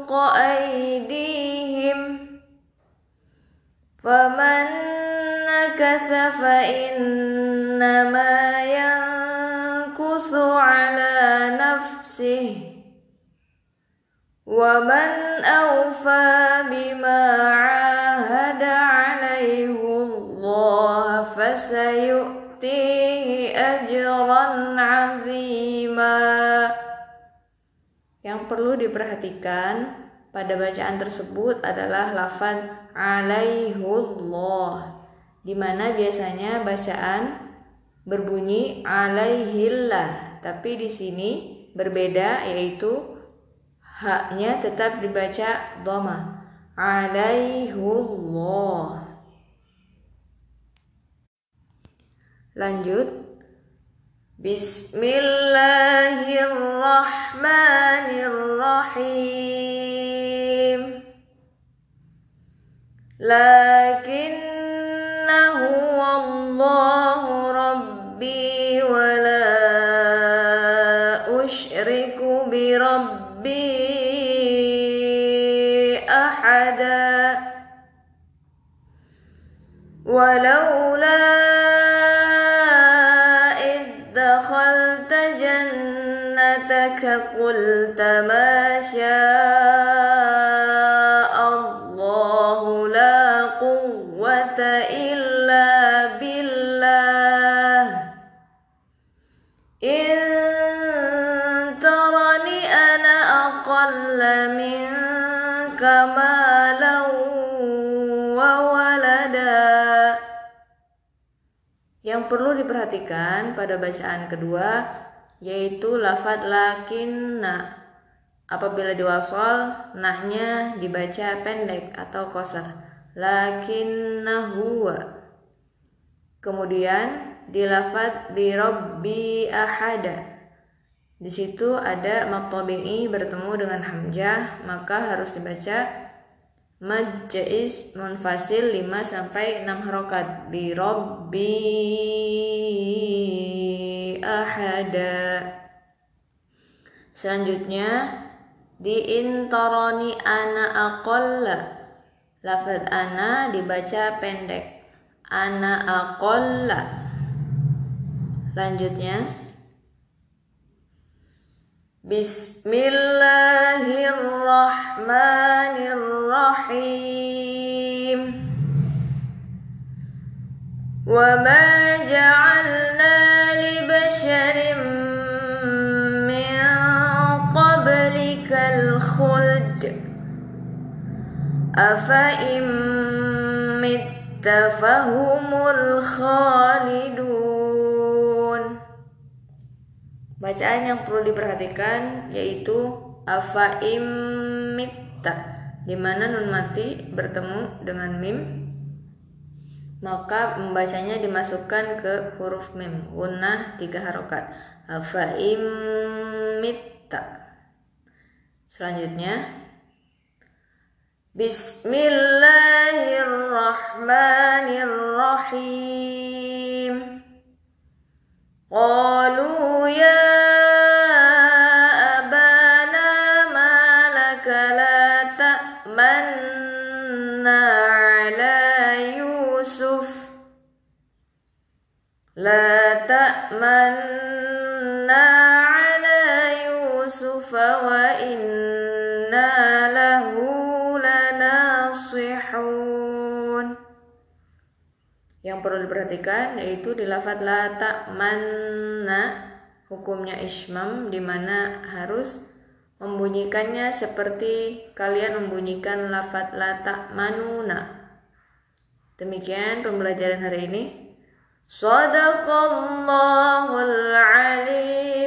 فوق أيديهم فمن نكث فإنما ينكث على نفسه ومن أوفى بما عاهد perlu diperhatikan pada bacaan tersebut adalah lafaz alaihullah di mana biasanya bacaan berbunyi alaihillah tapi di sini berbeda yaitu haknya tetap dibaca dhamma alaihullah. Lanjut بسم الله الرحمن الرحيم لكن هو الله ربي ولا أشرك بربي أحدا ولولا جنتك قلت ما شاء الله لا قوة إلا بالله إن ترني أنا أقل منك مالا وولدا Yang perlu diperhatikan pada bacaan kedua yaitu lafadz lakinna. Apabila diwasal, nahnya dibaca pendek atau kosar. Lakinna huwa. Kemudian di lafadz bi rabbi ahada. Di situ ada maktobi'i bertemu dengan hamzah, maka harus dibaca mad jaiz munfasil 5 sampai 6 harokat bi rabbi ahada selanjutnya di intaroni ana aqalla lafaz ana dibaca pendek ana aqalla lanjutnya Bismillahirrahmanirrahim وما جعلنا الخلد أفإن مت فهم الخالدون Bacaan yang perlu diperhatikan yaitu afaim mitta di mana nun mati bertemu dengan mim maka membacanya dimasukkan ke huruf mim gunnah tiga harokat afaim mitta selanjutnya. Bismillahirrahmanirrahim. Qalu ya abana ma laka la ta'manna ala Yusuf. La ta'manna yang perlu diperhatikan yaitu di lafadz la ta'manna hukumnya ismam di mana harus membunyikannya seperti kalian membunyikan lafadz la ta'manuna. Demikian pembelajaran hari ini. صدق الله العلي